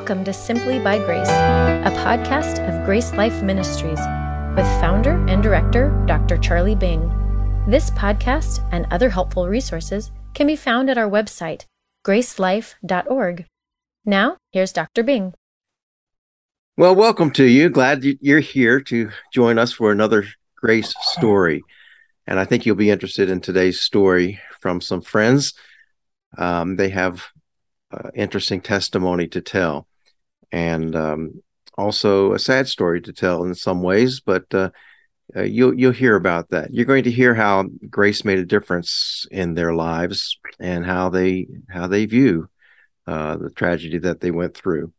Welcome to Simply by Grace, a podcast of Grace Life Ministries with founder and director Dr. Charlie Bing. This podcast and other helpful resources can be found at our website, gracelife.org. Now, here's Dr. Bing. Well, welcome to you. Glad you're here to join us for another Grace story. And I think you'll be interested in today's story from some friends. Um, they have uh, interesting testimony to tell, and um, also a sad story to tell in some ways. But uh, uh, you'll you'll hear about that. You're going to hear how grace made a difference in their lives and how they how they view uh, the tragedy that they went through.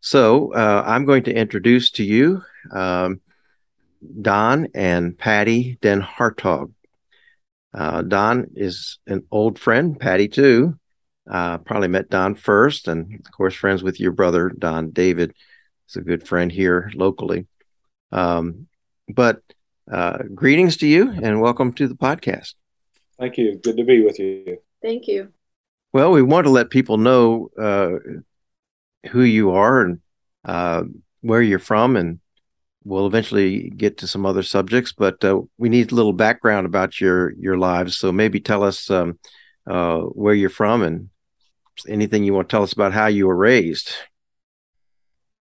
So uh, I'm going to introduce to you um, Don and Patty Den Hartog. Uh, Don is an old friend, Patty too, uh, probably met Don first, and of course, friends with your brother Don David. Is a good friend here locally. Um, but uh, greetings to you, and welcome to the podcast. Thank you. Good to be with you. Thank you. Well, we want to let people know uh, who you are and uh, where you're from, and we'll eventually get to some other subjects. But uh, we need a little background about your your lives. So maybe tell us um, uh, where you're from and anything you want to tell us about how you were raised.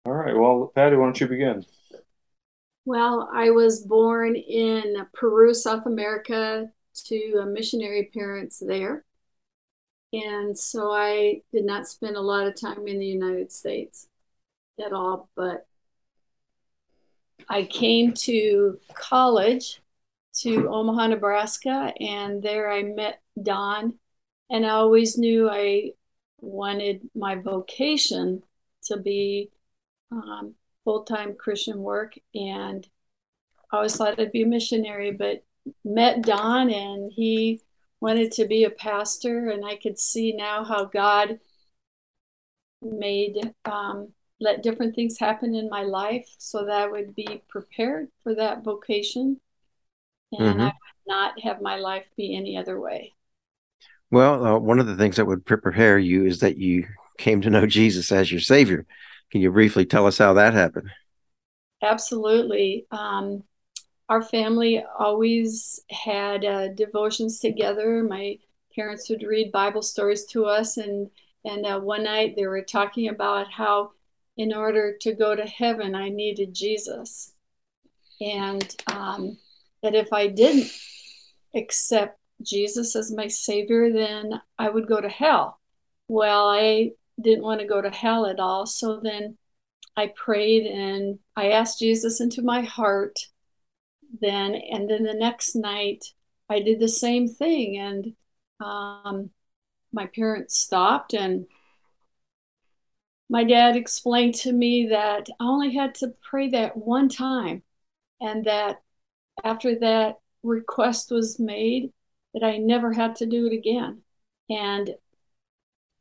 All right. Well, Patty, why don't you begin? Well, I was born in Peru, South America, to missionary parents there. And so I did not spend a lot of time in the United States at all, but I came to college to Omaha, Nebraska, and there I met Don. And I always knew I wanted my vocation to be um, full time Christian work. And I always thought I'd be a missionary, but met Don and he wanted to be a pastor. And I could see now how God made, um, let different things happen in my life so that I would be prepared for that vocation. And mm-hmm. I would not have my life be any other way. Well, uh, one of the things that would prepare you is that you came to know Jesus as your Savior. Can you briefly tell us how that happened? Absolutely. Um, our family always had uh, devotions together. My parents would read Bible stories to us, and and uh, one night they were talking about how, in order to go to heaven, I needed Jesus, and um, that if I didn't accept Jesus as my savior, then I would go to hell. Well, I didn't want to go to hell at all. So then I prayed and I asked Jesus into my heart. Then, and then the next night, I did the same thing. And um, my parents stopped and my dad explained to me that I only had to pray that one time and that after that request was made that I never had to do it again. And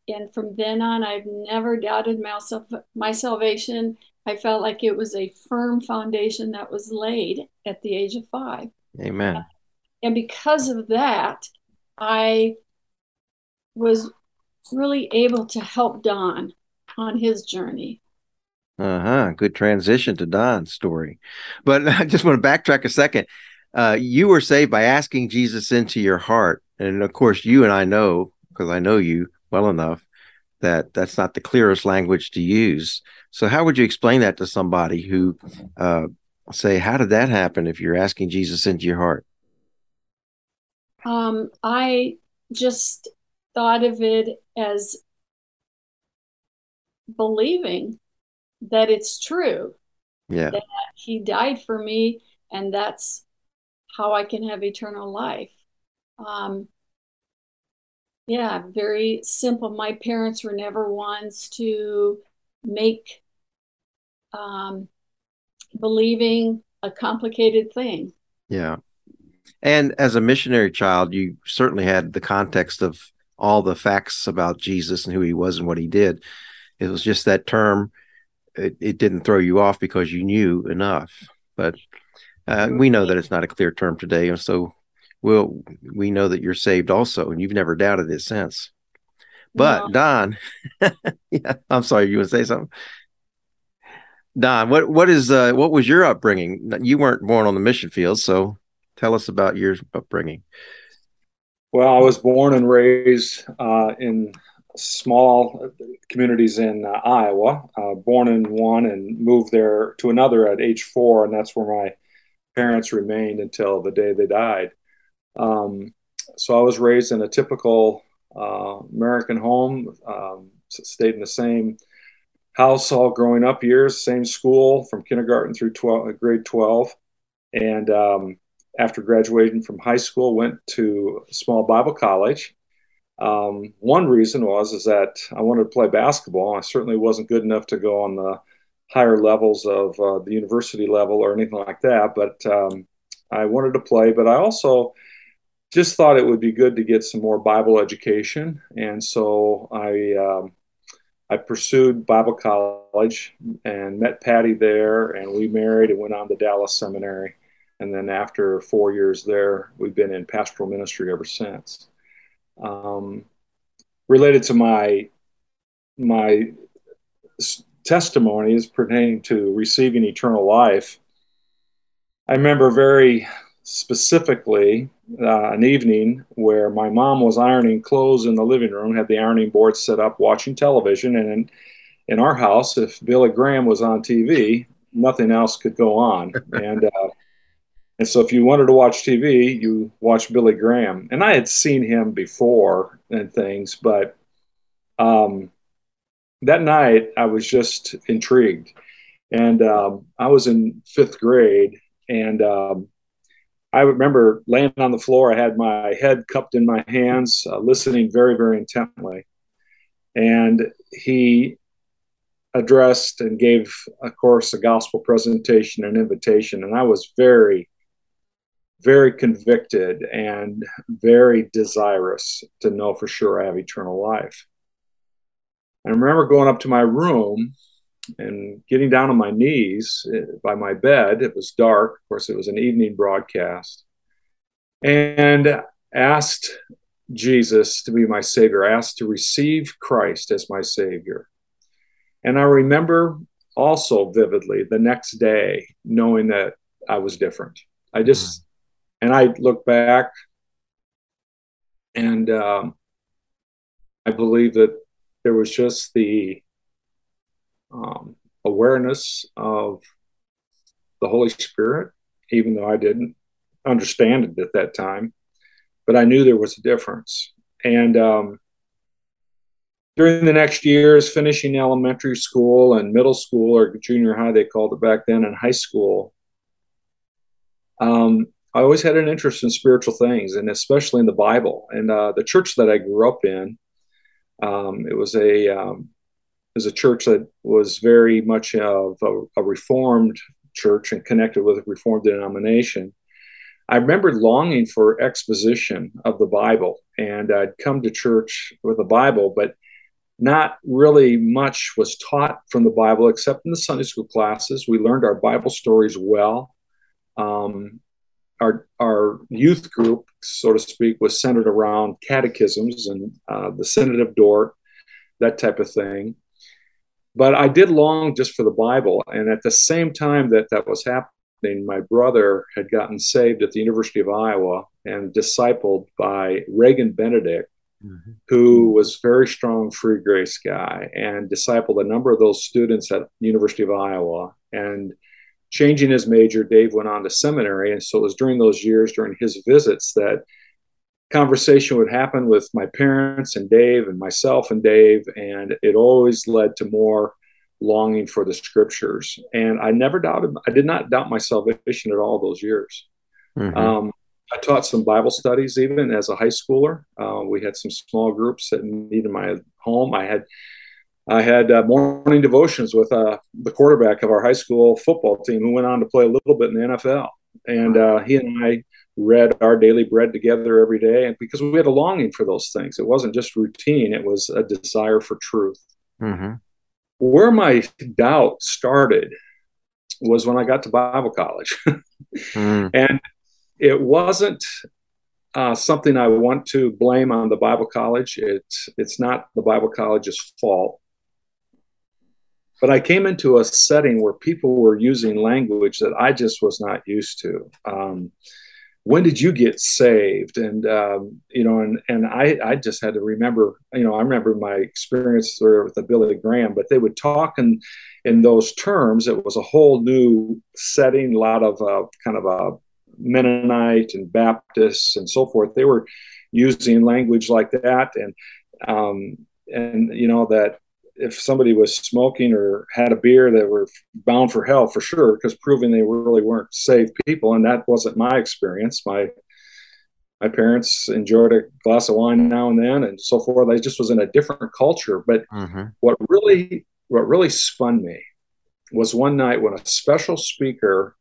and from then on, I've never doubted myself, my salvation. I felt like it was a firm foundation that was laid at the age of five. Amen. And because of that, I was really able to help Don on his journey. Uh huh. Good transition to Don's story. But I just want to backtrack a second uh, you were saved by asking Jesus into your heart. And of course, you and I know, because I know you well enough, that that's not the clearest language to use. So, how would you explain that to somebody who, uh, say, how did that happen if you're asking Jesus into your heart? Um, I just thought of it as believing that it's true. Yeah. That he died for me, and that's how I can have eternal life. Um, yeah, very simple. My parents were never ones to make um, believing a complicated thing. Yeah. And as a missionary child, you certainly had the context of all the facts about Jesus and who he was and what he did. It was just that term, it, it didn't throw you off because you knew enough. But uh, we know that it's not a clear term today, and so we'll we know that you're saved also, and you've never doubted it since. But no. Don, yeah, I'm sorry, you would say something. Don, what what is uh, what was your upbringing? You weren't born on the mission field, so tell us about your upbringing. Well, I was born and raised uh, in small communities in uh, Iowa. Uh, born in one and moved there to another at age four, and that's where my parents remained until the day they died. Um, so I was raised in a typical uh, American home, um, stayed in the same house all growing up years, same school from kindergarten through 12, uh, grade 12. And um, after graduating from high school, went to small Bible college. Um, one reason was is that I wanted to play basketball. I certainly wasn't good enough to go on the higher levels of uh, the university level or anything like that, but um, I wanted to play. But I also just thought it would be good to get some more Bible education, and so I um, I pursued Bible college and met Patty there, and we married and went on to Dallas Seminary. And then after four years there, we've been in pastoral ministry ever since. Um, related to my my testimonies pertaining to receiving eternal life, I remember very specifically uh, an evening where my mom was ironing clothes in the living room, had the ironing board set up, watching television, and in, in our house, if Billy Graham was on TV, nothing else could go on, and uh, and so if you wanted to watch TV, you watched Billy Graham, and I had seen him before and things, but um, that night I was just intrigued, and um, I was in fifth grade, and um, I remember laying on the floor. I had my head cupped in my hands, uh, listening very, very intently. And he addressed and gave, of course, a gospel presentation and invitation. And I was very, very convicted and very desirous to know for sure I have eternal life. I remember going up to my room and getting down on my knees eh, by my bed. It was dark. Of course, it was an evening broadcast. And asked Jesus to be my Savior. I asked to receive Christ as my Savior. And I remember also vividly the next day knowing that I was different. I just, mm-hmm. and I look back and um, I believe that there was just the um, awareness of the Holy Spirit, even though I didn't understand it at that time, but I knew there was a difference. And um, during the next years, finishing elementary school and middle school or junior high, they called it back then, and high school, um, I always had an interest in spiritual things, and especially in the Bible. And uh, the church that I grew up in, um, it was a um, is a church that was very much of a, a reformed church and connected with a reformed denomination. I remember longing for exposition of the Bible, and I'd come to church with a Bible, but not really much was taught from the Bible except in the Sunday school classes. We learned our Bible stories well. Um, our, our youth group, so to speak, was centered around catechisms and uh, the Synod of Dort, that type of thing but I did long just for the Bible. And at the same time that that was happening, my brother had gotten saved at the University of Iowa and discipled by Reagan Benedict, mm-hmm. who was very strong free grace guy and discipled a number of those students at University of Iowa. And changing his major, Dave went on to seminary. And so it was during those years, during his visits, that conversation would happen with my parents and Dave and myself and Dave, and it always led to more longing for the scriptures. And I never doubted, I did not doubt my salvation at all those years. Mm-hmm. Um, I taught some Bible studies even as a high schooler. Uh, we had some small groups that needed my home. I had I had uh, morning devotions with uh, the quarterback of our high school football team, who went on to play a little bit in the NFL. And uh, he and I read our daily bread together every day and because we had a longing for those things it wasn't just routine it was a desire for truth mm-hmm. where my doubt started was when i got to bible college mm. and it wasn't uh, something I want to blame on the Bible College. It's it's not the Bible College's fault. But I came into a setting where people were using language that I just was not used to. Um, when did you get saved? And um, you know, and and I I just had to remember. You know, I remember my experience with the Billy Graham, but they would talk in in those terms. It was a whole new setting, a lot of uh, kind of a Mennonite and Baptists and so forth. They were using language like that, and um, and you know that if somebody was smoking or had a beer, they were bound for hell for sure, because proving they really weren't safe people, and that wasn't my experience. My my parents enjoyed a glass of wine now and then, and so forth. I just was in a different culture. But mm-hmm. what really what really spun me was one night when a special speaker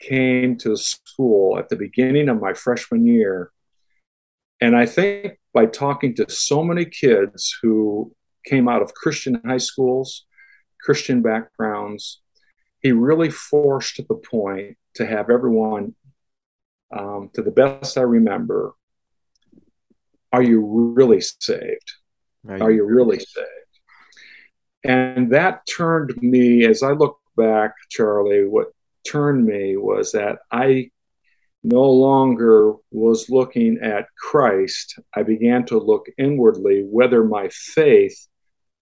came to the school at the beginning of my freshman year. And I think by talking to so many kids who came out of Christian high schools, Christian backgrounds, he really forced the point to have everyone, um, to the best I remember, are you really saved? Are you really saved? And that turned me, as I look back, Charlie, what turned me was that I no longer was looking at Christ. I began to look inwardly whether my faith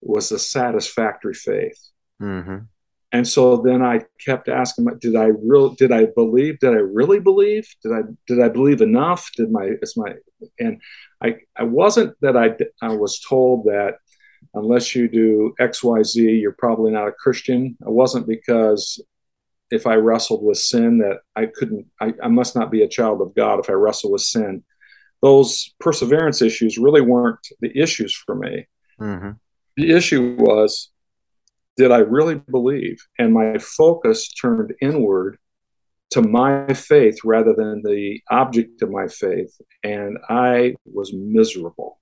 was a satisfactory faith. Mm-hmm. And so then I kept asking, did I real did I believe? Did I really believe? Did I did I believe enough? Did my is my and I I wasn't that I I was told that unless you do X Y Z you're probably not a Christian. I wasn't because if I wrestled with sin that I couldn't, I, I must not be a child of God if I wrestle with sin. Those perseverance issues really weren't the issues for me. Mm-hmm. The issue was, did I really believe? And my focus turned inward to my faith rather than the object of my faith. And I was miserable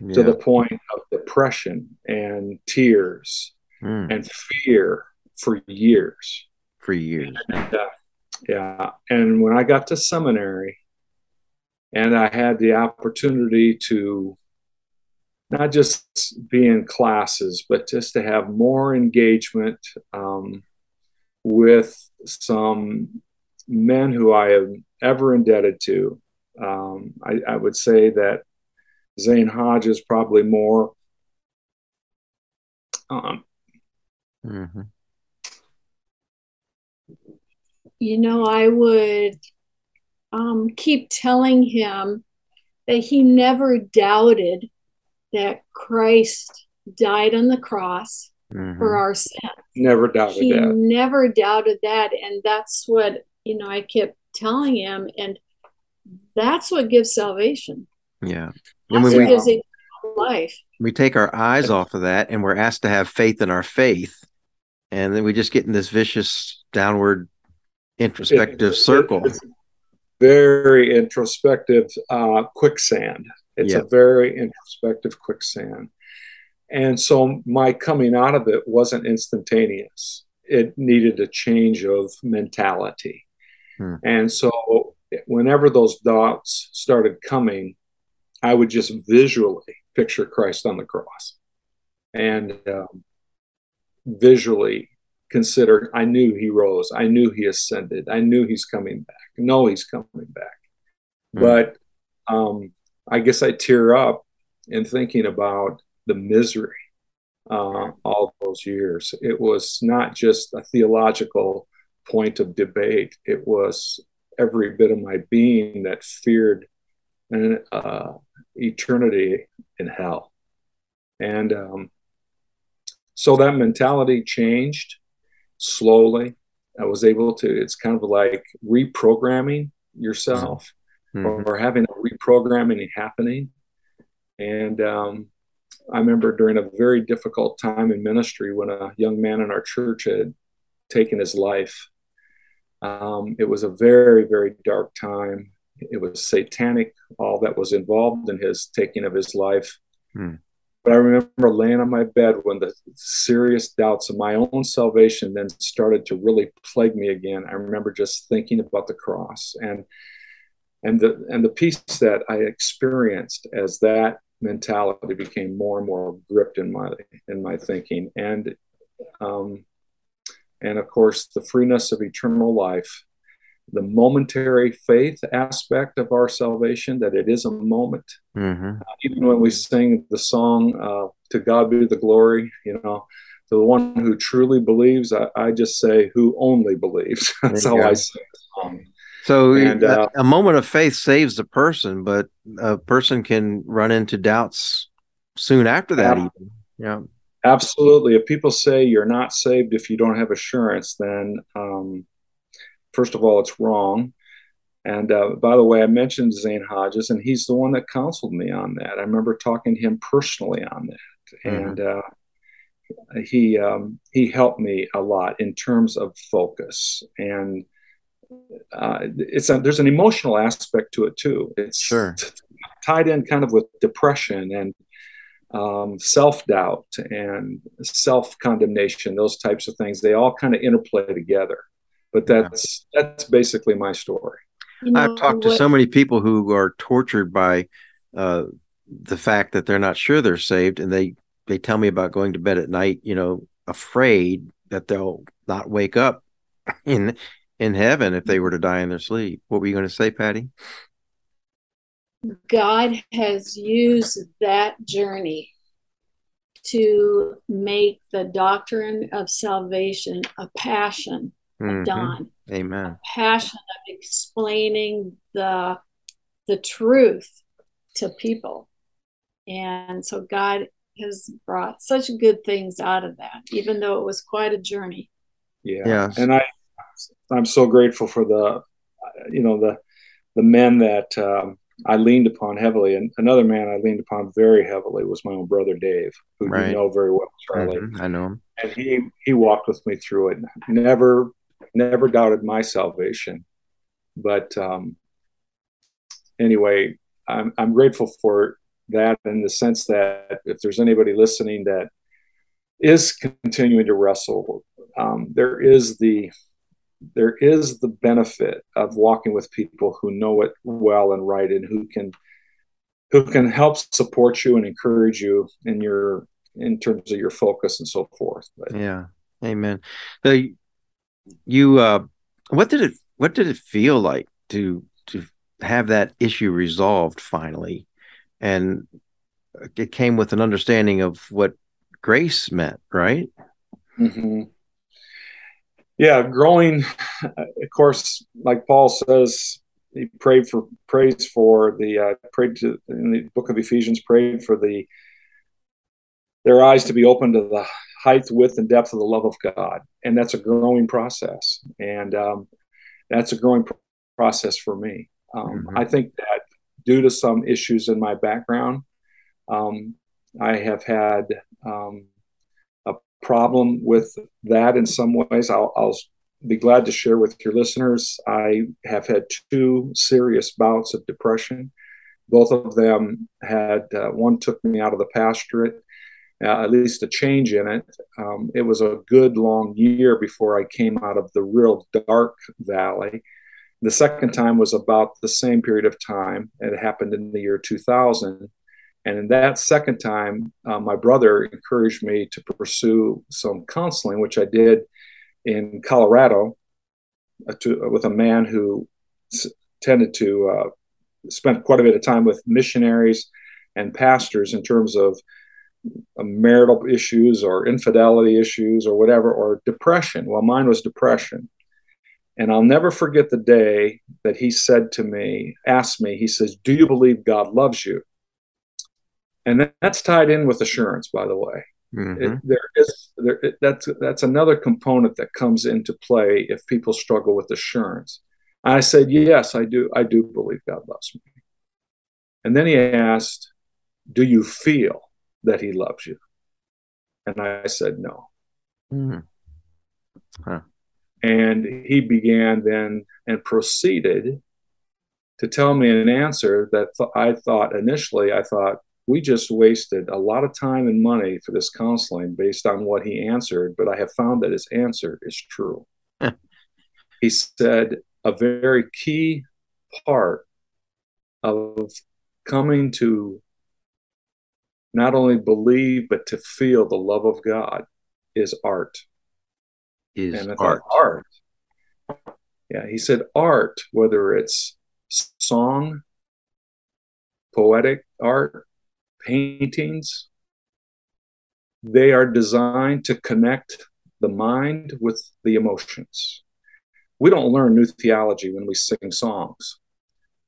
yeah. to the point of depression and tears mm. and fear for years for years. And, uh, yeah. And when I got to seminary and I had the opportunity to not just be in classes, but just to have more engagement um, with some men who I am ever indebted to. Um, I, I, would say that Zane Hodges probably more. Um, mm-hmm you know, I would um, keep telling him that he never doubted that Christ died on the cross mm-hmm. for our sins. Never doubted he that. never doubted that. And that's what, you know, I kept telling him. And that's what gives salvation. Yeah. That's what we, gives life. We take our eyes off of that and we're asked to have faith in our faith. And then we just get in this vicious downward introspective it, circle. It, very introspective uh, quicksand. It's yep. a very introspective quicksand. And so my coming out of it wasn't instantaneous. It needed a change of mentality. Hmm. And so whenever those doubts started coming, I would just visually picture Christ on the cross and um, visually consider I knew he rose. I knew he ascended. I knew he's coming back. No, he's coming back. Mm. But um, I guess I tear up in thinking about the misery uh, all those years. It was not just a theological point of debate, it was every bit of my being that feared an uh, eternity in hell. And um, so that mentality changed slowly. I was able to, it's kind of like reprogramming yourself mm-hmm. or, or, having a reprogramming happening. And um, I remember during a very difficult time in ministry when a young man in our church had taken his life. Um, it was a very, very dark time. It was satanic, all that was involved in his taking of his life. Mm. But I remember laying on my bed when the serious doubts of my own salvation then started to really plague me again. I remember just thinking about the cross. And and the and the peace that I experienced as that mentality became more and more gripped in my in my thinking and um, and of course the freeness of eternal life the momentary faith aspect of our salvation that it is a moment mm-hmm. uh, even when we sing the song uh, to god be the glory you know to the one who truly believes i, I just say who only believes that's how go. i sing the song so and, uh, a moment of faith saves the person, but a person can run into doubts soon after that. Yeah. Even. Yeah. Absolutely. If people say you're not saved if you don't have assurance, then um, first of all, it's wrong. And uh, by the way, I mentioned Zane Hodges, and he's the one that counseled me on that. I remember talking to him personally on that, mm-hmm. and uh, he um, he helped me a lot in terms of focus and uh, it's a, there's an emotional aspect to it too. It's sure. tied in kind of with depression and um, self doubt and self condemnation, those types of things. They all kind of interplay together. But that's yeah. that's basically my story. You know, I've talked to so many people who are tortured by uh, the fact that they're not sure they're saved, and they they tell me about going to bed at night, you know, afraid that they'll not wake up in in heaven if they were to die in their sleep. What were you going to say, Patty? God has used that journey to make the doctrine of salvation a passion mm-hmm. of Don. Amen. A passion of explaining the the truth to people. And so God has brought such good things out of that, even though it was quite a journey. Yeah. Yes. And I I'm so grateful for the, you know, the the men that um, I leaned upon heavily. And another man I leaned upon very heavily was my own brother Dave, who right. you know very well, Charlie. Mm-hmm. I know him. And he he walked with me through it. Never never doubted my salvation. But um, anyway, I'm I'm grateful for that in the sense that if there's anybody listening that is continuing to wrestle, um, there is the there is the benefit of walking with people who know it well and right and who can who can help support you and encourage you in your in terms of your focus and so forth but, yeah. Amen. The you uh what did it what did it feel like to to have that issue resolved finally? And it came with an understanding of what grace meant right? Mm-hmm yeah, growing, of course, like Paul says, he prayed for praise for the uh, prayed to in the book of Ephesians prayed for the their eyes to be open to the height, width, and depth of the love of God, and that's a growing process, and um, that's a growing pr- process for me. Um, mm-hmm. I think that due to some issues in my background, um, I have had um, problem with that in some ways. I'll, I'll, be glad to share with your listeners. I have had two serious bouts of depression. Both of them had, uh, one took me out of the pastorate, uh, at least a change in it. Um, it was a good long year before I came out of the real dark valley. The second time was about the same period of time. It happened in the year 2000. And in that second time, uh, my brother encouraged me to pursue some counseling, which I did in Colorado uh, to, uh, with a man who s- tended to uh, spend quite a bit of time with missionaries and pastors in terms of uh, marital issues or infidelity issues or whatever, or depression. Well, mine was depression. And I'll never forget the day that he said to me, asked me, he says, Do you believe God loves you? And that's tied in with assurance by the way mm-hmm. it, there is there it, that's that's another component that comes into play if people struggle with assurance i said yes i do i do believe god loves me and then he asked do you feel that he loves you and i said no mm-hmm. huh. and he began then and proceeded to tell me an answer that th- i thought initially i thought we just wasted a lot of time and money for this counseling based on what he answered, but I have found that his answer is true. he said a very key part of coming to not only believe but to feel the love of God is art. Is and art. art. Yeah, he said art, whether it's song, poetic art, paintings, they are designed to connect the mind with the emotions. We don't learn new theology when we sing songs,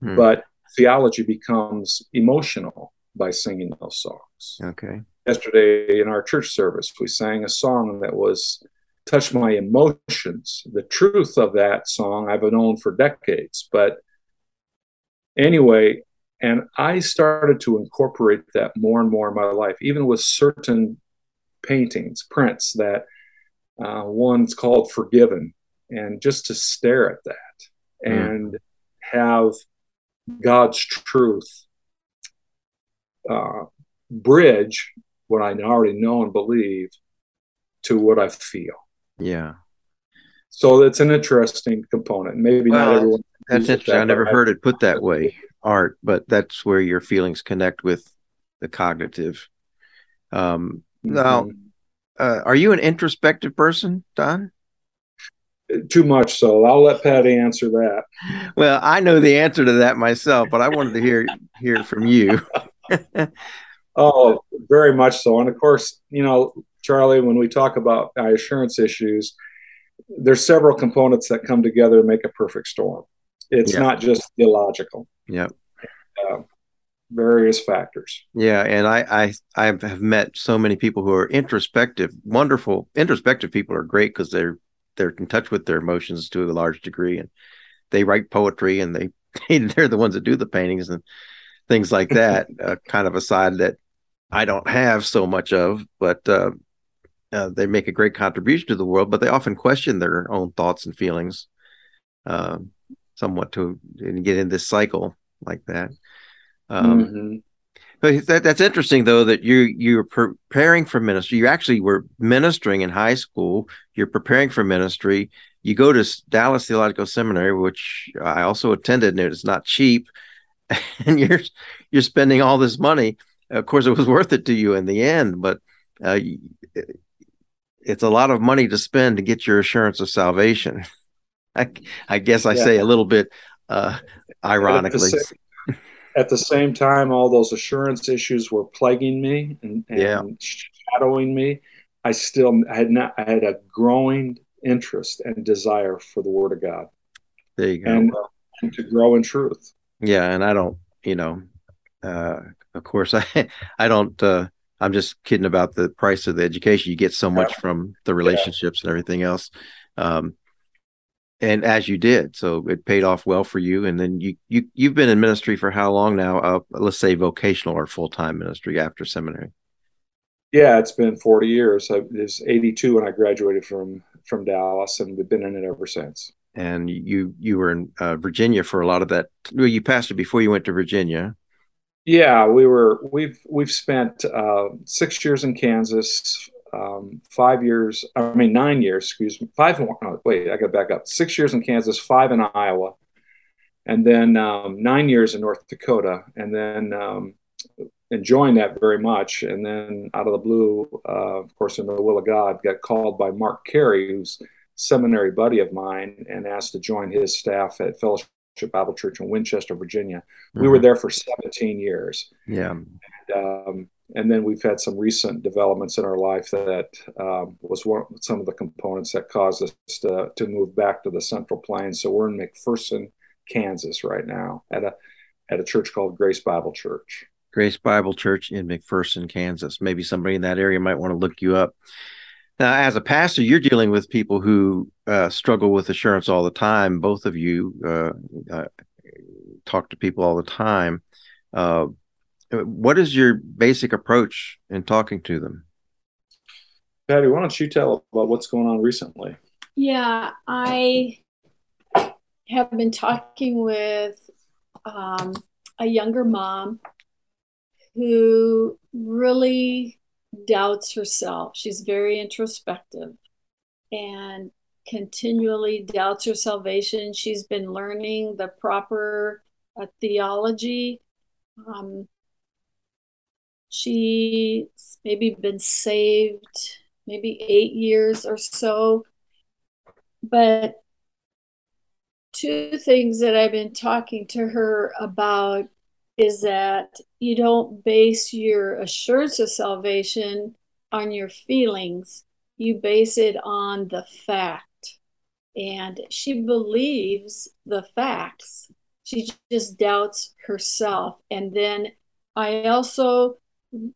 Hmm. but theology becomes emotional by singing those songs. Okay. Yesterday in our church service, we sang a song that was touched my emotions. The truth of that song I've known for decades, but anyway, and I started to incorporate that more and more in my life, even with certain paintings, prints that uh, one's called Forgiven, and just to stare at that Mm. and have God's truth uh, bridge what I already know and believe to what I feel. Yeah. So it's an interesting component. Maybe Well, not everyone. That's interesting. I never heard it put that way, art, but that's where your feelings connect with the cognitive. Um, now, Mhm. uh, are you an introspective person, Don? too much. So I'll let Patty answer that. Well, I know the answer to that myself, but I wanted to hear hear from you. Oh, very much so. And of course, you know, Charlie, when we talk about assurance issues, there's several components that come together to make a perfect storm. It's Yeah. not just illogical. Yeah. Uh, various factors. Yeah, and I, I I have met so many people who are introspective, wonderful. Introspective people are great because they're they're in touch with their emotions to a large degree, and they write poetry, and they they're the ones that do the paintings and things like that. uh, kind of a side that I don't have so much of, but uh, uh, they make a great contribution to the world. But they often question their own thoughts and feelings, uh, somewhat to get in this cycle like that. Um, Mhm. but that, that's interesting, though, that you you're preparing for ministry. You actually were ministering in high school. You're preparing for ministry. You go to Dallas Theological Seminary, which I also attended, and it's not cheap. And you're you're spending all this money. Of course, it was worth it to you in the end, but uh, it's a lot of money to spend to get your assurance of salvation. I, I guess I Yeah. say a little bit uh, ironically. sa- at the same time, all those assurance issues were plaguing me and, and Yeah. shadowing me. I still I had not I had a growing interest and desire for the Word of God There you go. and, and to grow in truth. Yeah, and I don't, you know, uh, of course, I, I don't. Uh, I'm just kidding about the price of the education. You get so much from the relationships and everything else, um, and as you did, so it paid off well for you. And then you you you've been in ministry for how long now? Uh, let's say vocational or full time ministry after seminary. Yeah, it's been 40 years. I, it was 82 when I graduated from from Dallas, and we've been in it ever since. And you you were in uh, Virginia for a lot of that. Well, you pastored before you went to Virginia. Yeah, we were we've we've spent uh, six years in Kansas, um, five years. I mean nine years. Excuse me, five more. No, wait, I got back up. Six years in Kansas, five in Iowa, and then um, nine years in North Dakota, and then um, enjoying that very much. And then out of the blue, uh, of course, in the will of God, got called by Mark Carey, who's a seminary buddy of mine, and asked to join his staff at Fellowship Bible Church in Winchester, Virginia. We were there for 17 years. Yeah. Um, and then we've had some recent developments in our life that um, was one, some of the components that caused us to, to move back to the Central Plains. So we're in McPherson, Kansas right now at a at a church called Grace Bible Church. Grace Bible Church in McPherson, Kansas. Maybe somebody in that area might want to look you up. Now, as a pastor, you're dealing with people who uh, struggle with assurance all the time. Both of you uh, uh, talk to people all the time. Uh, what is your basic approach in talking to them? Patty, why don't you tell about what's going on recently? Yeah, I have been talking with um, a younger mom who really doubts herself. She's very introspective and continually doubts her salvation. She's been learning the proper a theology. Um, she's maybe been saved maybe eight years or so. But two things that I've been talking to her about is that you don't base your assurance of salvation on your feelings, you base it on the fact. And she believes the facts. She just doubts herself. And then I also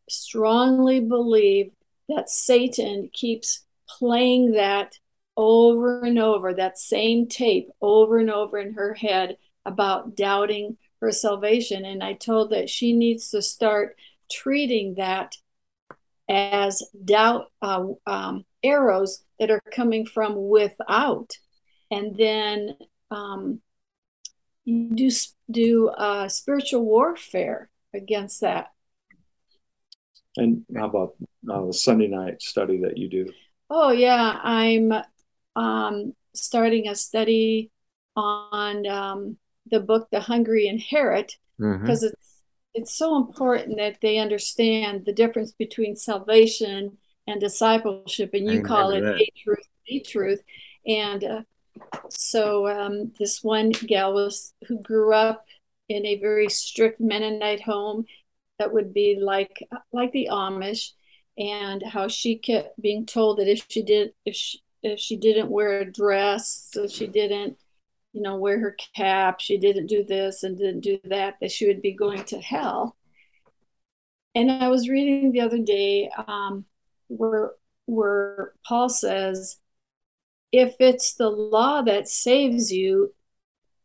strongly believe that Satan keeps playing that over and over, that same tape over and over in her head about doubting her salvation. And I told that she needs to start treating that as doubt uh, um, arrows that are coming from without. And then um, do do uh, spiritual warfare against that. And how about uh, the Sunday night study that you do? Oh yeah, I'm um, starting a study on um, the book "The Hungry Inherit" because mm-hmm. it's it's so important that they understand the difference between salvation and discipleship, and you call it a truth, a truth, and uh, so um, this one gal was who grew up in a very strict Mennonite home that would be like like the Amish, and how she kept being told that if she did if she if she didn't wear a dress, so she didn't, you know, wear her cap, she didn't do this and didn't do that, that she would be going to hell. And I was reading the other day um, where where Paul says, if it's the law that saves you,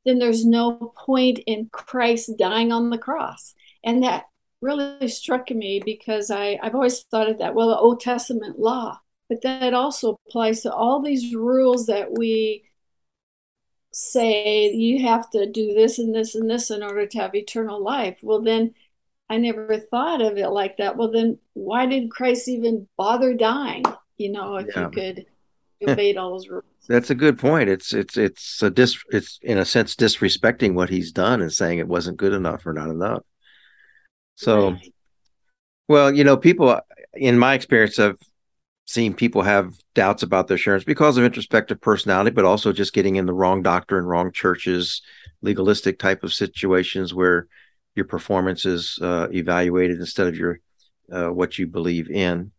then there's no point in Christ dying on the cross. And that really struck me because I, I've always thought of that, well, the Old Testament law, but that also applies to all these rules that we say you have to do this and this and this in order to have eternal life. Well, then I never thought of it like that. Well, then why did Christ even bother dying? You know, if yeah. you could obey all those rules. That's a good point. It's it's it's a dis it's in a sense disrespecting what he's done and saying it wasn't good enough or not enough. So, well, you know, people in my experience have seen people have doubts about their assurance because of introspective personality, but also just getting in the wrong doctor and wrong churches, legalistic type of situations where your performance is uh, evaluated instead of your uh, what you believe in.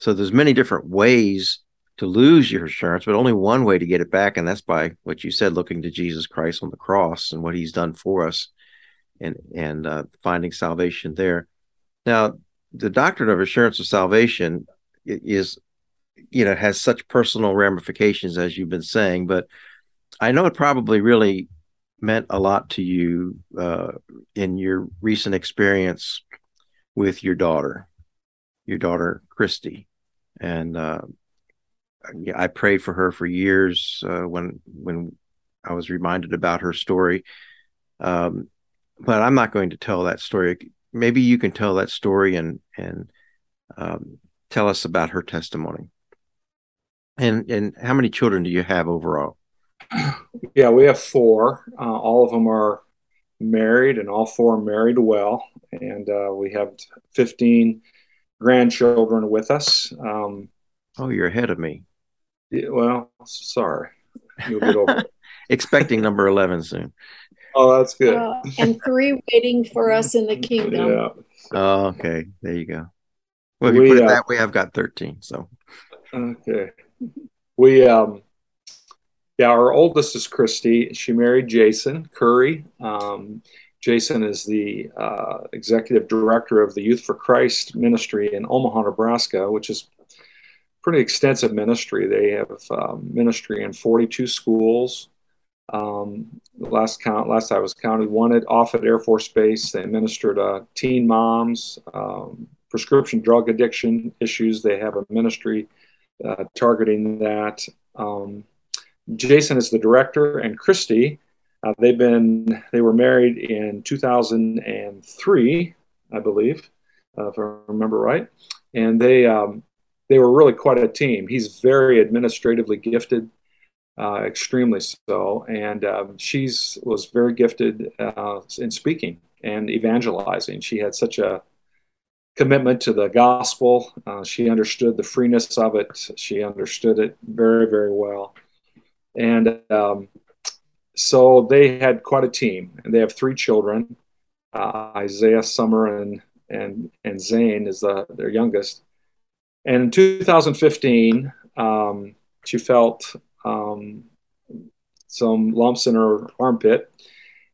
So there's many different ways to lose your assurance, but only one way to get it back, and that's by what you said, looking to Jesus Christ on the cross and what He's done for us and and uh, finding salvation there. Now, the doctrine of assurance of salvation is, you know, has such personal ramifications as you've been saying, but I know it probably really meant a lot to you uh, in your recent experience with your daughter, your daughter Christy, and uh, I prayed for her for years uh, when when I was reminded about her story. Um, but I'm not going to tell that story. Maybe you can tell that story and and um, tell us about her testimony. And and how many children do you have overall? Yeah, we have four. Uh, all of them are married, and all four are married well. And uh, we have 15 grandchildren with us. Um, oh, you're ahead of me. Yeah, well, sorry. You'll get over Expecting number 11 soon. Oh, that's good. Uh, and three waiting for us in the kingdom. Yeah. Oh, okay. There you go. Well, if you put it uh, that way, I've got 13. So, okay. We, um, yeah, our oldest is Christy. She married Jason Curry. Um, Jason is the uh, executive director of the Youth for Christ ministry in Omaha, Nebraska, which is pretty extensive ministry. They have um, ministry in 42 schools, um, last count, last I was counted, one at Offutt Air Force Base. They administered uh, teen moms, um, prescription drug addiction issues. They have a ministry uh, targeting that. Um, Jason is the director, and Christy. Uh, they've been they were married in 2003, I believe, uh, if I remember right, and they um, they were really quite a team. He's very administratively gifted. Uh, extremely so. And um, she's was very gifted uh, in speaking and evangelizing. She had such a commitment to the gospel. Uh, she understood the freeness of it. She understood it very, very well. And um, so they had quite a team, and they have three children. Uh, Isaiah, Summer, and and and Zane is the, their youngest. And in 2015, um, she felt um, some lumps in her armpit.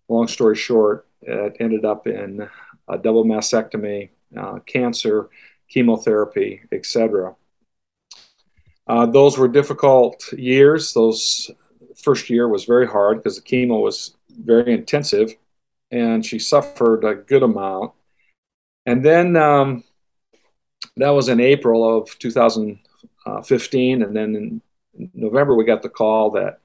Long story short, it ended up in a double mastectomy, uh, cancer, chemotherapy, etc. Uh, those were difficult years. Those first year was very hard because the chemo was very intensive, and she suffered a good amount. And then um, that was in April of 2015, and then in November we got the call that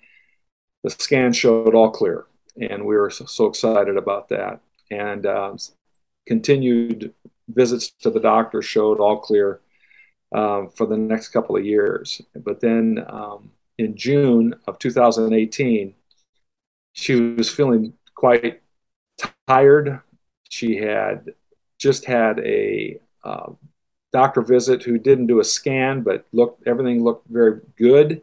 the scan showed all clear, and we were so, so excited about that. And uh, continued visits to the doctor showed all clear um, for the next couple of years. But then um, in June of 2018, she was feeling quite tired. She had just had a uh, doctor visit who didn't do a scan, but looked everything looked very good.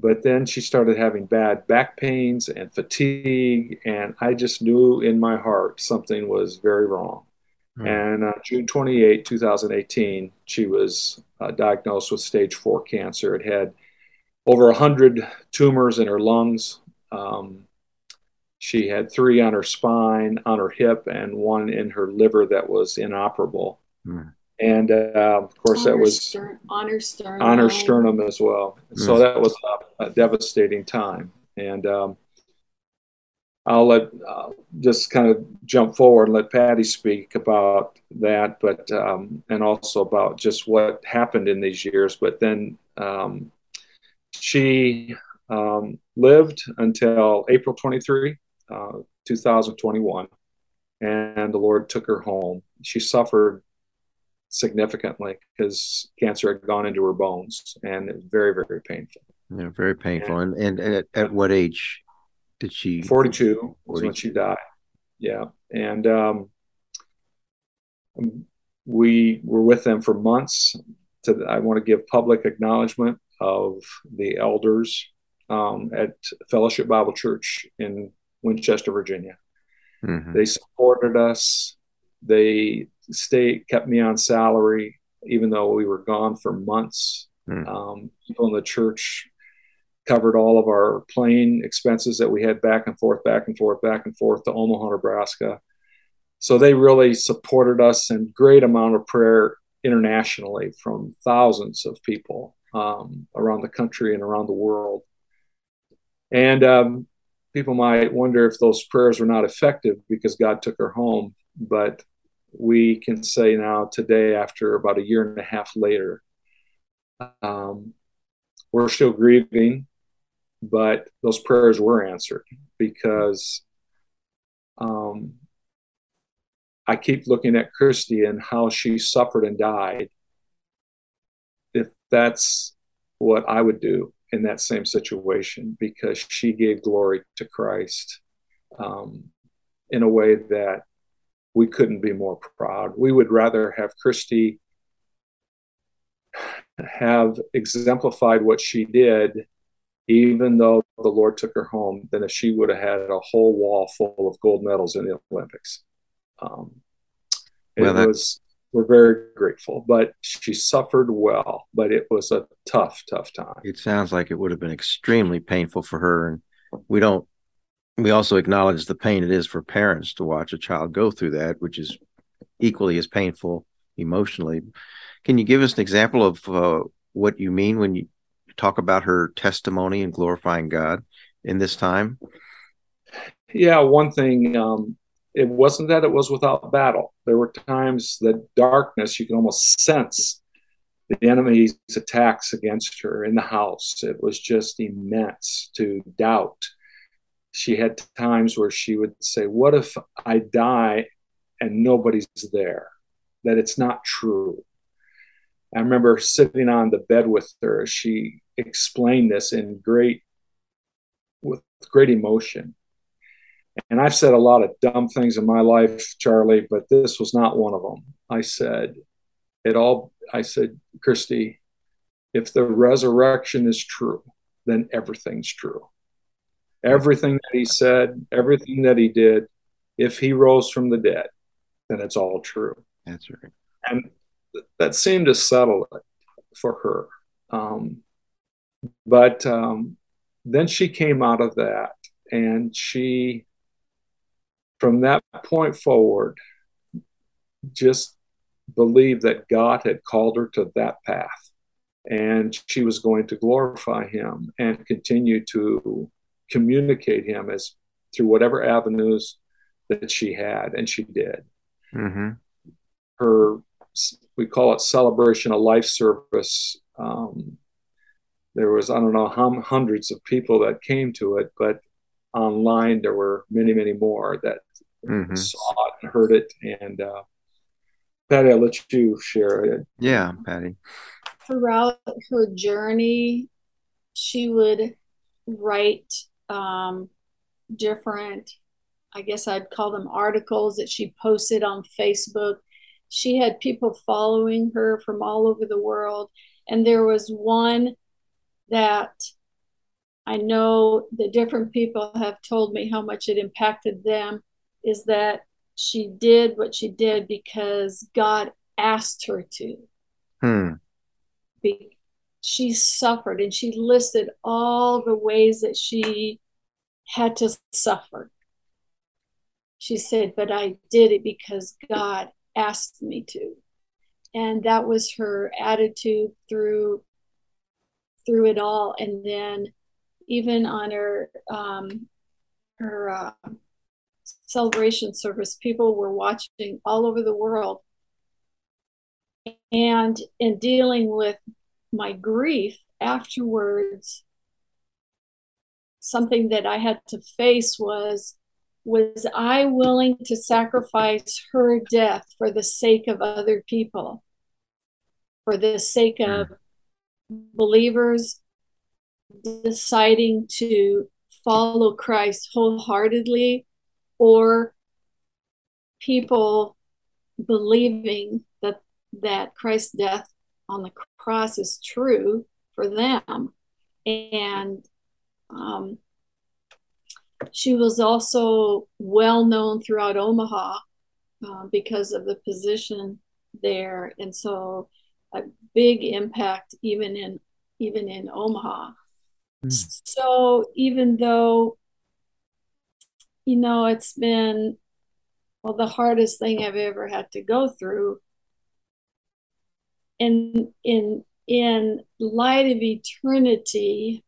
But then she started having bad back pains and fatigue, and I just knew in my heart something was very wrong. Mm. And uh, June 28, 2018, she was uh, diagnosed with stage four cancer. It had over 100 tumors in her lungs. Um, she had three on her spine, on her hip, and one in her liver that was inoperable. Mm. And uh, of course, on that was stern, on her sternum. On her sternum as well. Mm. So that was a, a, devastating time. And um, I'll let uh, just kind of jump forward and let Patty speak about that, but um, and also about just what happened in these years. But then um, she um, lived until April 23, uh, 2021, and the Lord took her home. She suffered significantly because cancer had gone into her bones, and it was very, very painful. Yeah, very painful. And, and, and at, at what age did she? 42 was when she died. Yeah. And um, we were with them for months. To, I want to give public acknowledgement of the elders um, at Fellowship Bible Church in Winchester, Virginia. Mm-hmm. They supported us. They stayed, kept me on salary, even though we were gone for months. Mm. Um, people in the church covered all of our plane expenses that we had back and forth, back and forth, back and forth to Omaha, Nebraska. So they really supported us and great amount of prayer internationally from thousands of people um, around the country and around the world. And um, people might wonder if those prayers were not effective because God took her home. But we can say now, today, after about a year and a half later, um, we're still grieving but those prayers were answered because um, I keep looking at Christy and how she suffered and died. If that's what I would do in that same situation, because she gave glory to Christ um, in a way that we couldn't be more proud. We would rather have Christy have exemplified what she did even though the Lord took her home, than if she would have had a whole wall full of gold medals in the Olympics. Um, it well, was, we're very grateful, but she suffered well, but it was a tough, tough time. It sounds like it would have been extremely painful for her. And we don't, we also acknowledge the pain it is for parents to watch a child go through that, which is equally as painful emotionally. Can you give us an example of uh, what you mean when you talk about her testimony and glorifying God in this time? Yeah, one thing, um, it wasn't that it was without battle. There were times that darkness, you can almost sense the enemy's attacks against her in the house. It was just immense to doubt. She had times where she would say, What if I die and nobody's there? That it's not true. I remember sitting on the bed with her. She explained this in great with great emotion. And I've said a lot of dumb things in my life, Charlie, but this was not one of them. I said, it all, I said, Christy, if the resurrection is true, then everything's true. Everything that he said, everything that he did, if he rose from the dead, then it's all true. That's right. And th- that seemed to settle it for her. Um, but um, then she came out of that and she, from that point forward, just believed that God had called her to that path and she was going to glorify him and continue to communicate him as through whatever avenues that she had and she did Mm-hmm. her we call it celebration of life service um, there was i don't know how hundreds of people that came to it but online there were many many more that Mhm. saw it and heard it and uh, patty i'll let you share it Yeah, Patty. throughout her journey, she would write um, different, I guess I'd call them articles that she posted on Facebook. She had people following her from all over the world. And there was one that I know the different people have told me how much it impacted them is that she did what she did because God asked her to Hmm. be, she suffered and she listed all the ways that she had to suffer. She said, But I did it because God asked me to. And that was her attitude through through it all. And then even on her um, her uh, celebration service, people were watching all over the world and in dealing with my grief afterwards something that i had to face was was i willing to sacrifice her death for the sake of other people? For the sake of hmm. believers deciding to follow christ wholeheartedly or people believing that that Christ's death on the cross is true for them. And um, she was also well known throughout Omaha uh, because of the position there, and so a big impact even in even in Omaha. Mm. So even though you know it's been well the hardest thing I've ever had to go through in in in light of eternity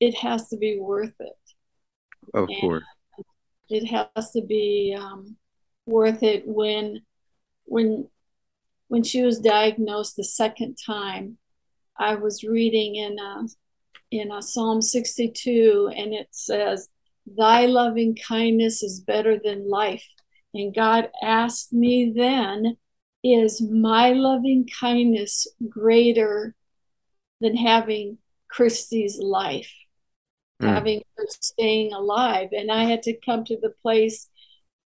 it has to be worth it Of And- course. it has to be um, worth it when when when she was diagnosed the second time i was reading in a, in a psalm 62 and it says thy loving kindness is better than life and god asked me then is my loving kindness greater than having christy's life Mm. having her staying alive. And I had to come to the place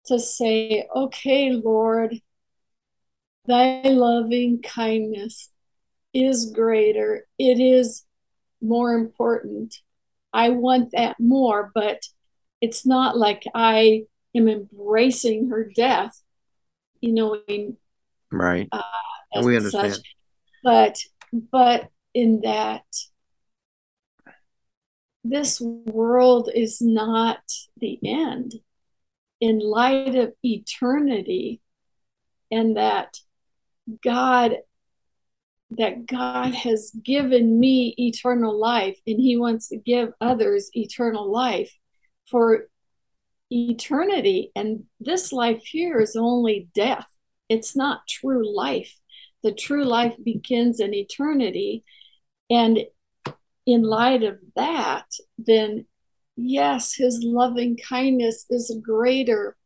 to say, okay, Lord, thy loving kindness is greater. It is more important. I want that more, but it's not like I am embracing her death, you know, in, Right. uh, And we understand. such. But but in that this world is not the end in light of eternity and that God that God has given me eternal life and he wants to give others eternal life for eternity and this life here is only death it's not true life the true life begins in eternity and in light of that then yes his loving kindness is greater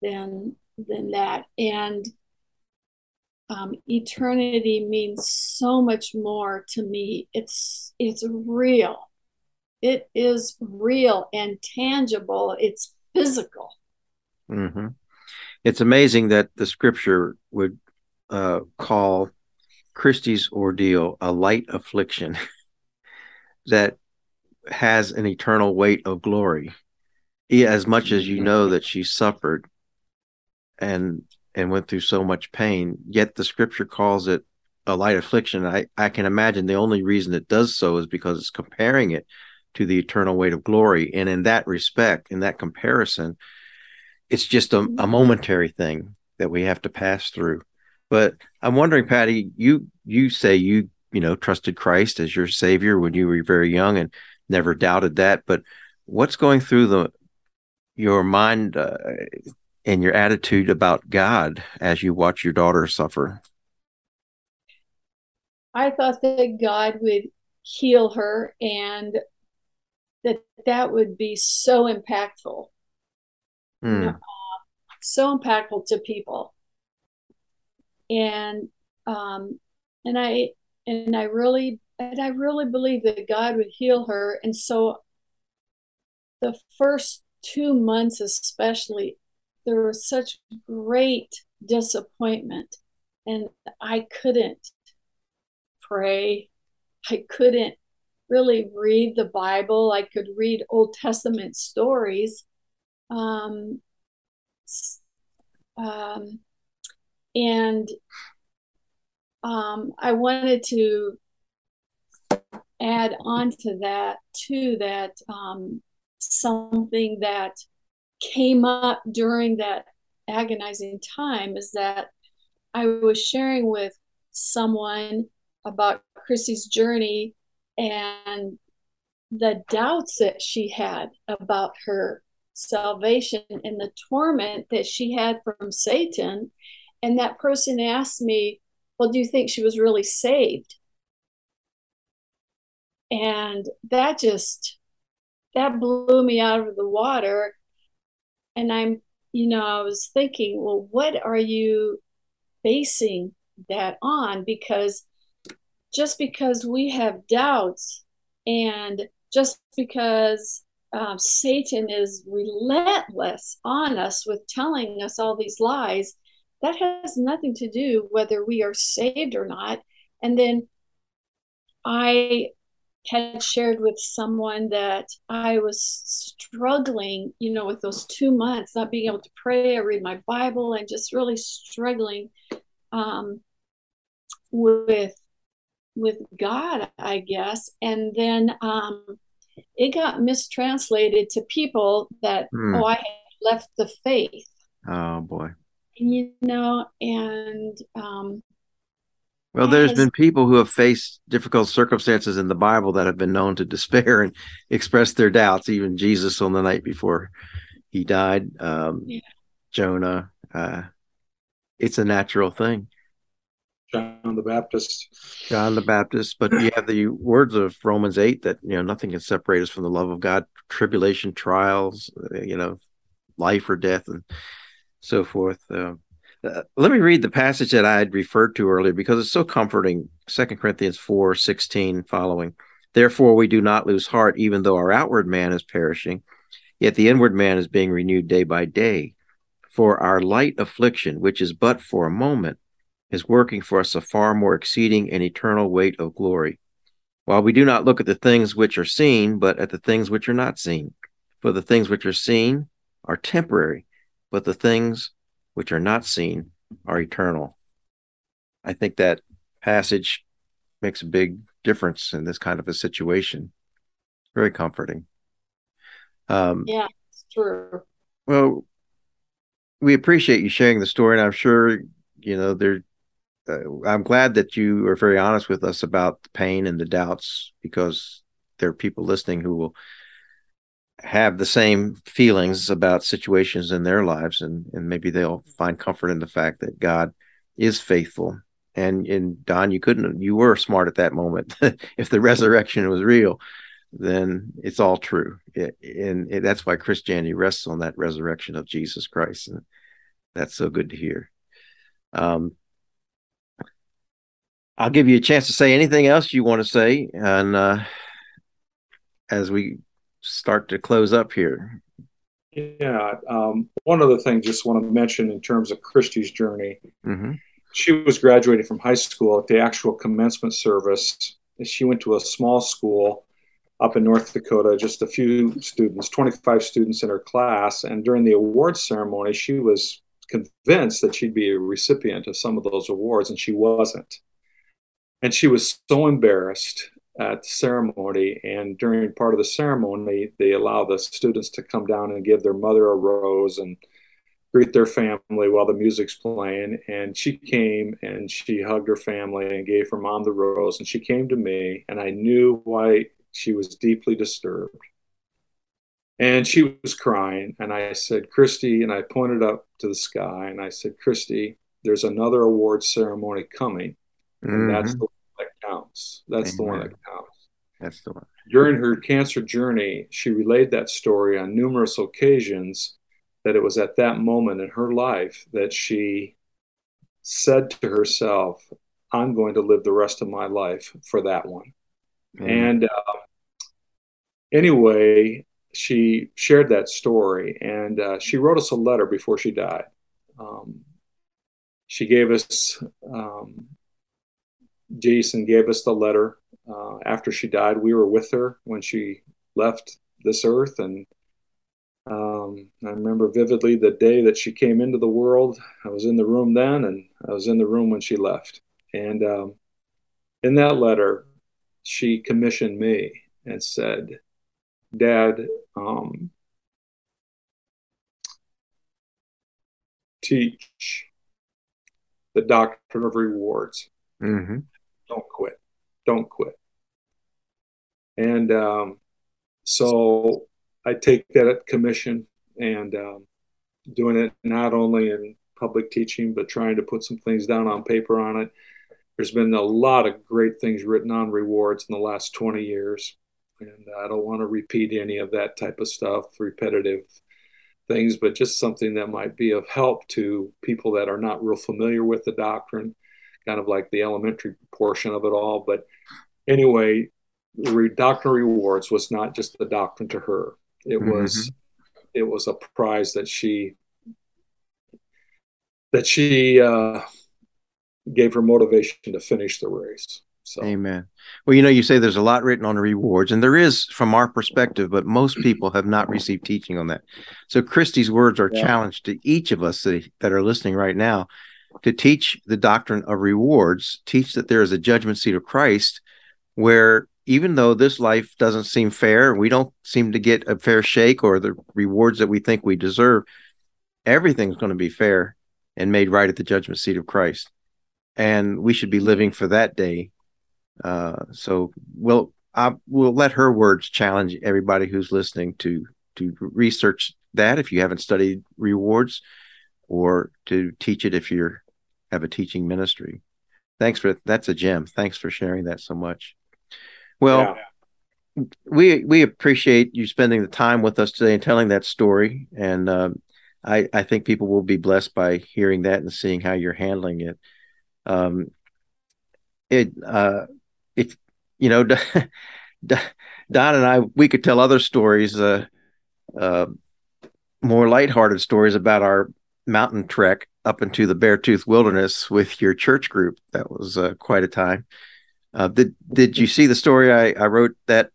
than than that and um, eternity means so much more to me it's it's real It is real and tangible. It's physical. Mm-hmm. It's amazing that the scripture would uh, call Christy's ordeal a light affliction that has an eternal weight of glory. As much as you know that she suffered and and went through so much pain, yet the scripture calls it a light affliction. I, I can imagine the only reason it does so is because it's comparing it to the eternal weight of glory. And in that respect, in that comparison, it's just a, a momentary thing that we have to pass through. But I'm wondering, Patty, you you say you you know trusted Christ as your Savior when you were very young and never doubted that. But what's going through the your mind uh, and your attitude about God as you watch your daughter suffer? I thought that God would heal her and that that would be so impactful. Mm. Uh, so impactful to people. And um and I and I really and I really believe that God would heal her. And so the first two months especially, there was such great disappointment. And I couldn't pray. I couldn't really read the Bible. I could read Old Testament stories. Um, um, and um, I wanted to add on to that, too, that um, something that came up during that agonizing time is that I was sharing with someone about Chrissy's journey and the doubts that she had about her salvation and the torment that she had from Satan. And that person asked me, Well, do you think she was really saved? And that just that blew me out of the water. And I'm, you know, I was thinking, well, what are you basing that on? Because just because we have doubts and just because um, Satan is relentless on us with telling us all these lies, that has nothing to do whether we are saved or not. And then I had shared with someone that I was struggling, you know, with those two months, not being able to pray or read my Bible, and just really struggling um, with with God, I guess. And then um, it got mistranslated to people that, mm. oh, I left the faith. Oh, boy. You know, and. Um, well, there's has, been people who have faced difficult circumstances in the Bible that have been known to despair and express their doubts. Even Jesus on the night before he died, um, yeah. Jonah. Uh, it's a natural thing. John the Baptist. John the Baptist, but you have the words of Romans 8 that, you know, nothing can separate us from the love of God, tribulation, trials, uh, you know, life or death, and so forth. Uh, uh, let me read the passage that I had referred to earlier because it's so comforting. Second Corinthians 4 16 following. Therefore, we do not lose heart, even though our outward man is perishing, yet the inward man is being renewed day by day. For our light affliction, which is but for a moment, is working for us a far more exceeding and eternal weight of glory. While we do not look at the things which are seen, but at the things which are not seen. For the things which are seen are temporary, but the things which are not seen are eternal. I think that passage makes a big difference in this kind of a situation. Very comforting. Um, yeah, it's true. Well, we appreciate you sharing the story, and I'm sure you know there uh, I'm glad that you are very honest with us about the pain and the doubts because there are people listening who will have the same feelings about situations in their lives and and maybe they'll find comfort in the fact that God is faithful. And and Don you couldn't you were smart at that moment. If the resurrection was real then it's all true. It, and it, that's why Christianity rests on that resurrection of Jesus Christ and that's so good to hear. Um, I'll give you a chance to say anything else you want to say, and uh, as we start to close up here. Yeah. Um, one other thing, just want to mention in terms of Christy's journey. Mm-hmm. She was graduating from high school at the actual commencement service. She went to a small school up in North Dakota, just a few students, 25 students in her class. And during the award ceremony, she was convinced that she'd be a recipient of some of those awards, and she wasn't. And she was so embarrassed at the ceremony. And during part of the ceremony, they allow the students to come down and give their mother a rose and greet their family while the music's playing. And she came and she hugged her family and gave her mom the rose. And she came to me, and I knew why she was deeply disturbed. And she was crying. And I said, Christy, and I pointed up to the sky and I said, Christy, there's another award ceremony coming. And mm-hmm. that's the one that counts. That's Amen. the one that counts. That's the one. During her cancer journey, she relayed that story on numerous occasions that it was at that moment in her life that she said to herself, I'm going to live the rest of my life for that one. And uh, anyway, she shared that story and uh, she wrote us a letter before she died. Um, she gave us um, Jason gave us the letter uh, after she died. We were with her when she left this earth, and um, I remember vividly the day that she came into the world. I was in the room then, and I was in the room when she left. And um, in that letter, she commissioned me and said, "Dad, um, teach the doctrine of rewards." Mm-hmm don't quit, don't quit. And um, so I take that at commission and um, doing it not only in public teaching, but trying to put some things down on paper on it. There's been a lot of great things written on rewards in the last 20 years. And I don't want to repeat any of that type of stuff, repetitive things, but just something that might be of help to people that are not real familiar with the doctrine kind of like the elementary portion of it all. But anyway, doctrine rewards was not just the doctrine to her. It mm-hmm. was it was a prize that she that she uh, gave her motivation to finish the race. So. Amen. Well, you know, you say there's a lot written on rewards, and there is from our perspective, but most people have not received teaching on that. So, Christy's words are yeah. challenge to each of us that are listening right now to teach the doctrine of rewards, teach that there is a judgment seat of Christ where even though this life doesn't seem fair, we don't seem to get a fair shake or the rewards that we think we deserve, everything's going to be fair and made right at the judgment seat of Christ. And we should be living for that day. Uh, so we'll I, we'll let her words challenge everybody who's listening to to research that if you haven't studied rewards or to teach it if you have a teaching ministry. Thanks for that's a gem. Thanks for sharing that so much. Well, yeah. we we appreciate you spending the time with us today and telling that story. And uh, I I think people will be blessed by hearing that and seeing how you're handling it. Um, it uh, if you know. Don and I, we could tell other stories, uh, uh, more lighthearted stories about our mountain trek up into the Beartooth Wilderness with your church group. That was uh, quite a time. Uh, did Did you see the story I, I wrote that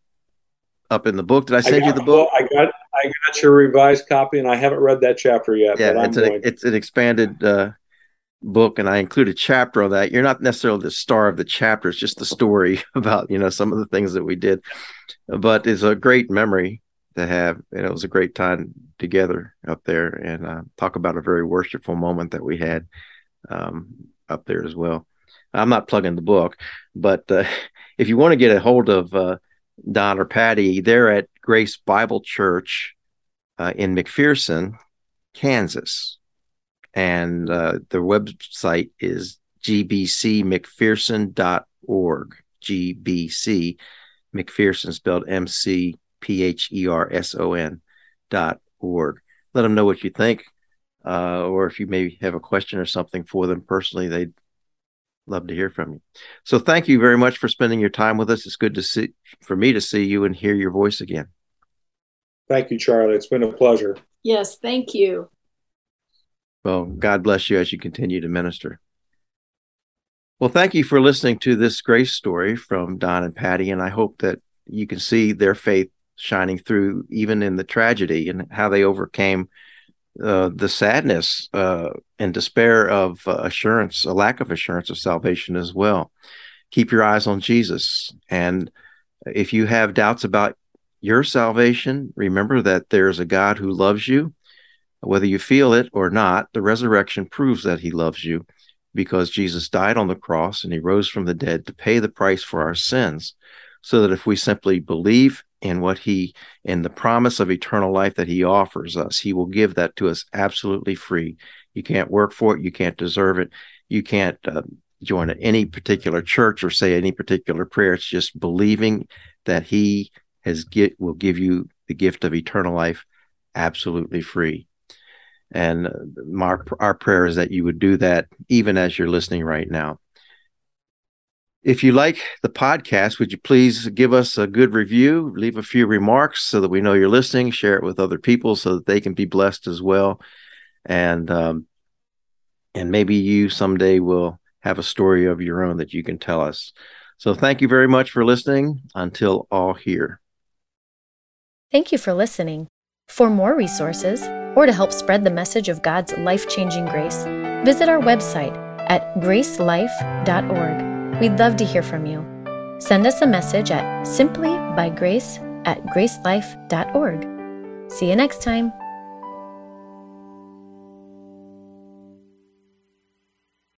up in the book? Did I send I got, you the book? Well, I got I got your revised copy, and I haven't read that chapter yet. Yeah, it's an, it's an expanded uh, book, and I include a chapter on that. You're not necessarily the star of the chapter; it's just the story about you know some of the things that we did. But it's a great memory to have, and it was a great time together up there. And uh, talk about a very worshipful moment that we had um, up there as well. I'm not plugging the book, but uh, if you want to get a hold of uh, Don or Patty, they're at Grace Bible Church uh, in McPherson, Kansas, and uh, their website is gbcmcpherson.org. GBC McPherson spelled M C P H E R S O N dot org. Let them know what you think, uh, or if you maybe have a question or something for them personally, they'd Love to hear from you. So thank you very much for spending your time with us. It's good to see for me to see you and hear your voice again. Thank you, Charlie. It's been a pleasure. Yes, thank you. Well, God bless you as you continue to minister. Well, thank you for listening to this grace story from Don and Patty, and I hope that you can see their faith shining through even in the tragedy and how they overcame uh, the sadness uh, and despair of uh, assurance, a lack of assurance of salvation as well. Keep your eyes on Jesus. And if you have doubts about your salvation, remember that there's a God who loves you. Whether you feel it or not, the resurrection proves that he loves you because Jesus died on the cross and he rose from the dead to pay the price for our sins. So that if we simply believe in what he and the promise of eternal life that he offers us. He will give that to us absolutely free. You can't work for it. You can't deserve it. You can't uh, join any particular church or say any particular prayer. It's just believing that he has get will give you the gift of eternal life absolutely free. And uh, our, our prayer is that you would do that even as you're listening right now if you like the podcast, would you please give us a good review, leave a few remarks so that we know you're listening, share it with other people so that they can be blessed as well, and um, and maybe you someday will have a story of your own that you can tell us. So thank you very much for listening. Until all here. Thank you for listening. For more resources or to help spread the message of God's life changing grace, visit our website at gracelife.org. We'd love to hear from you. Send us a message at simplybygrace at gracelife.org. See you next time.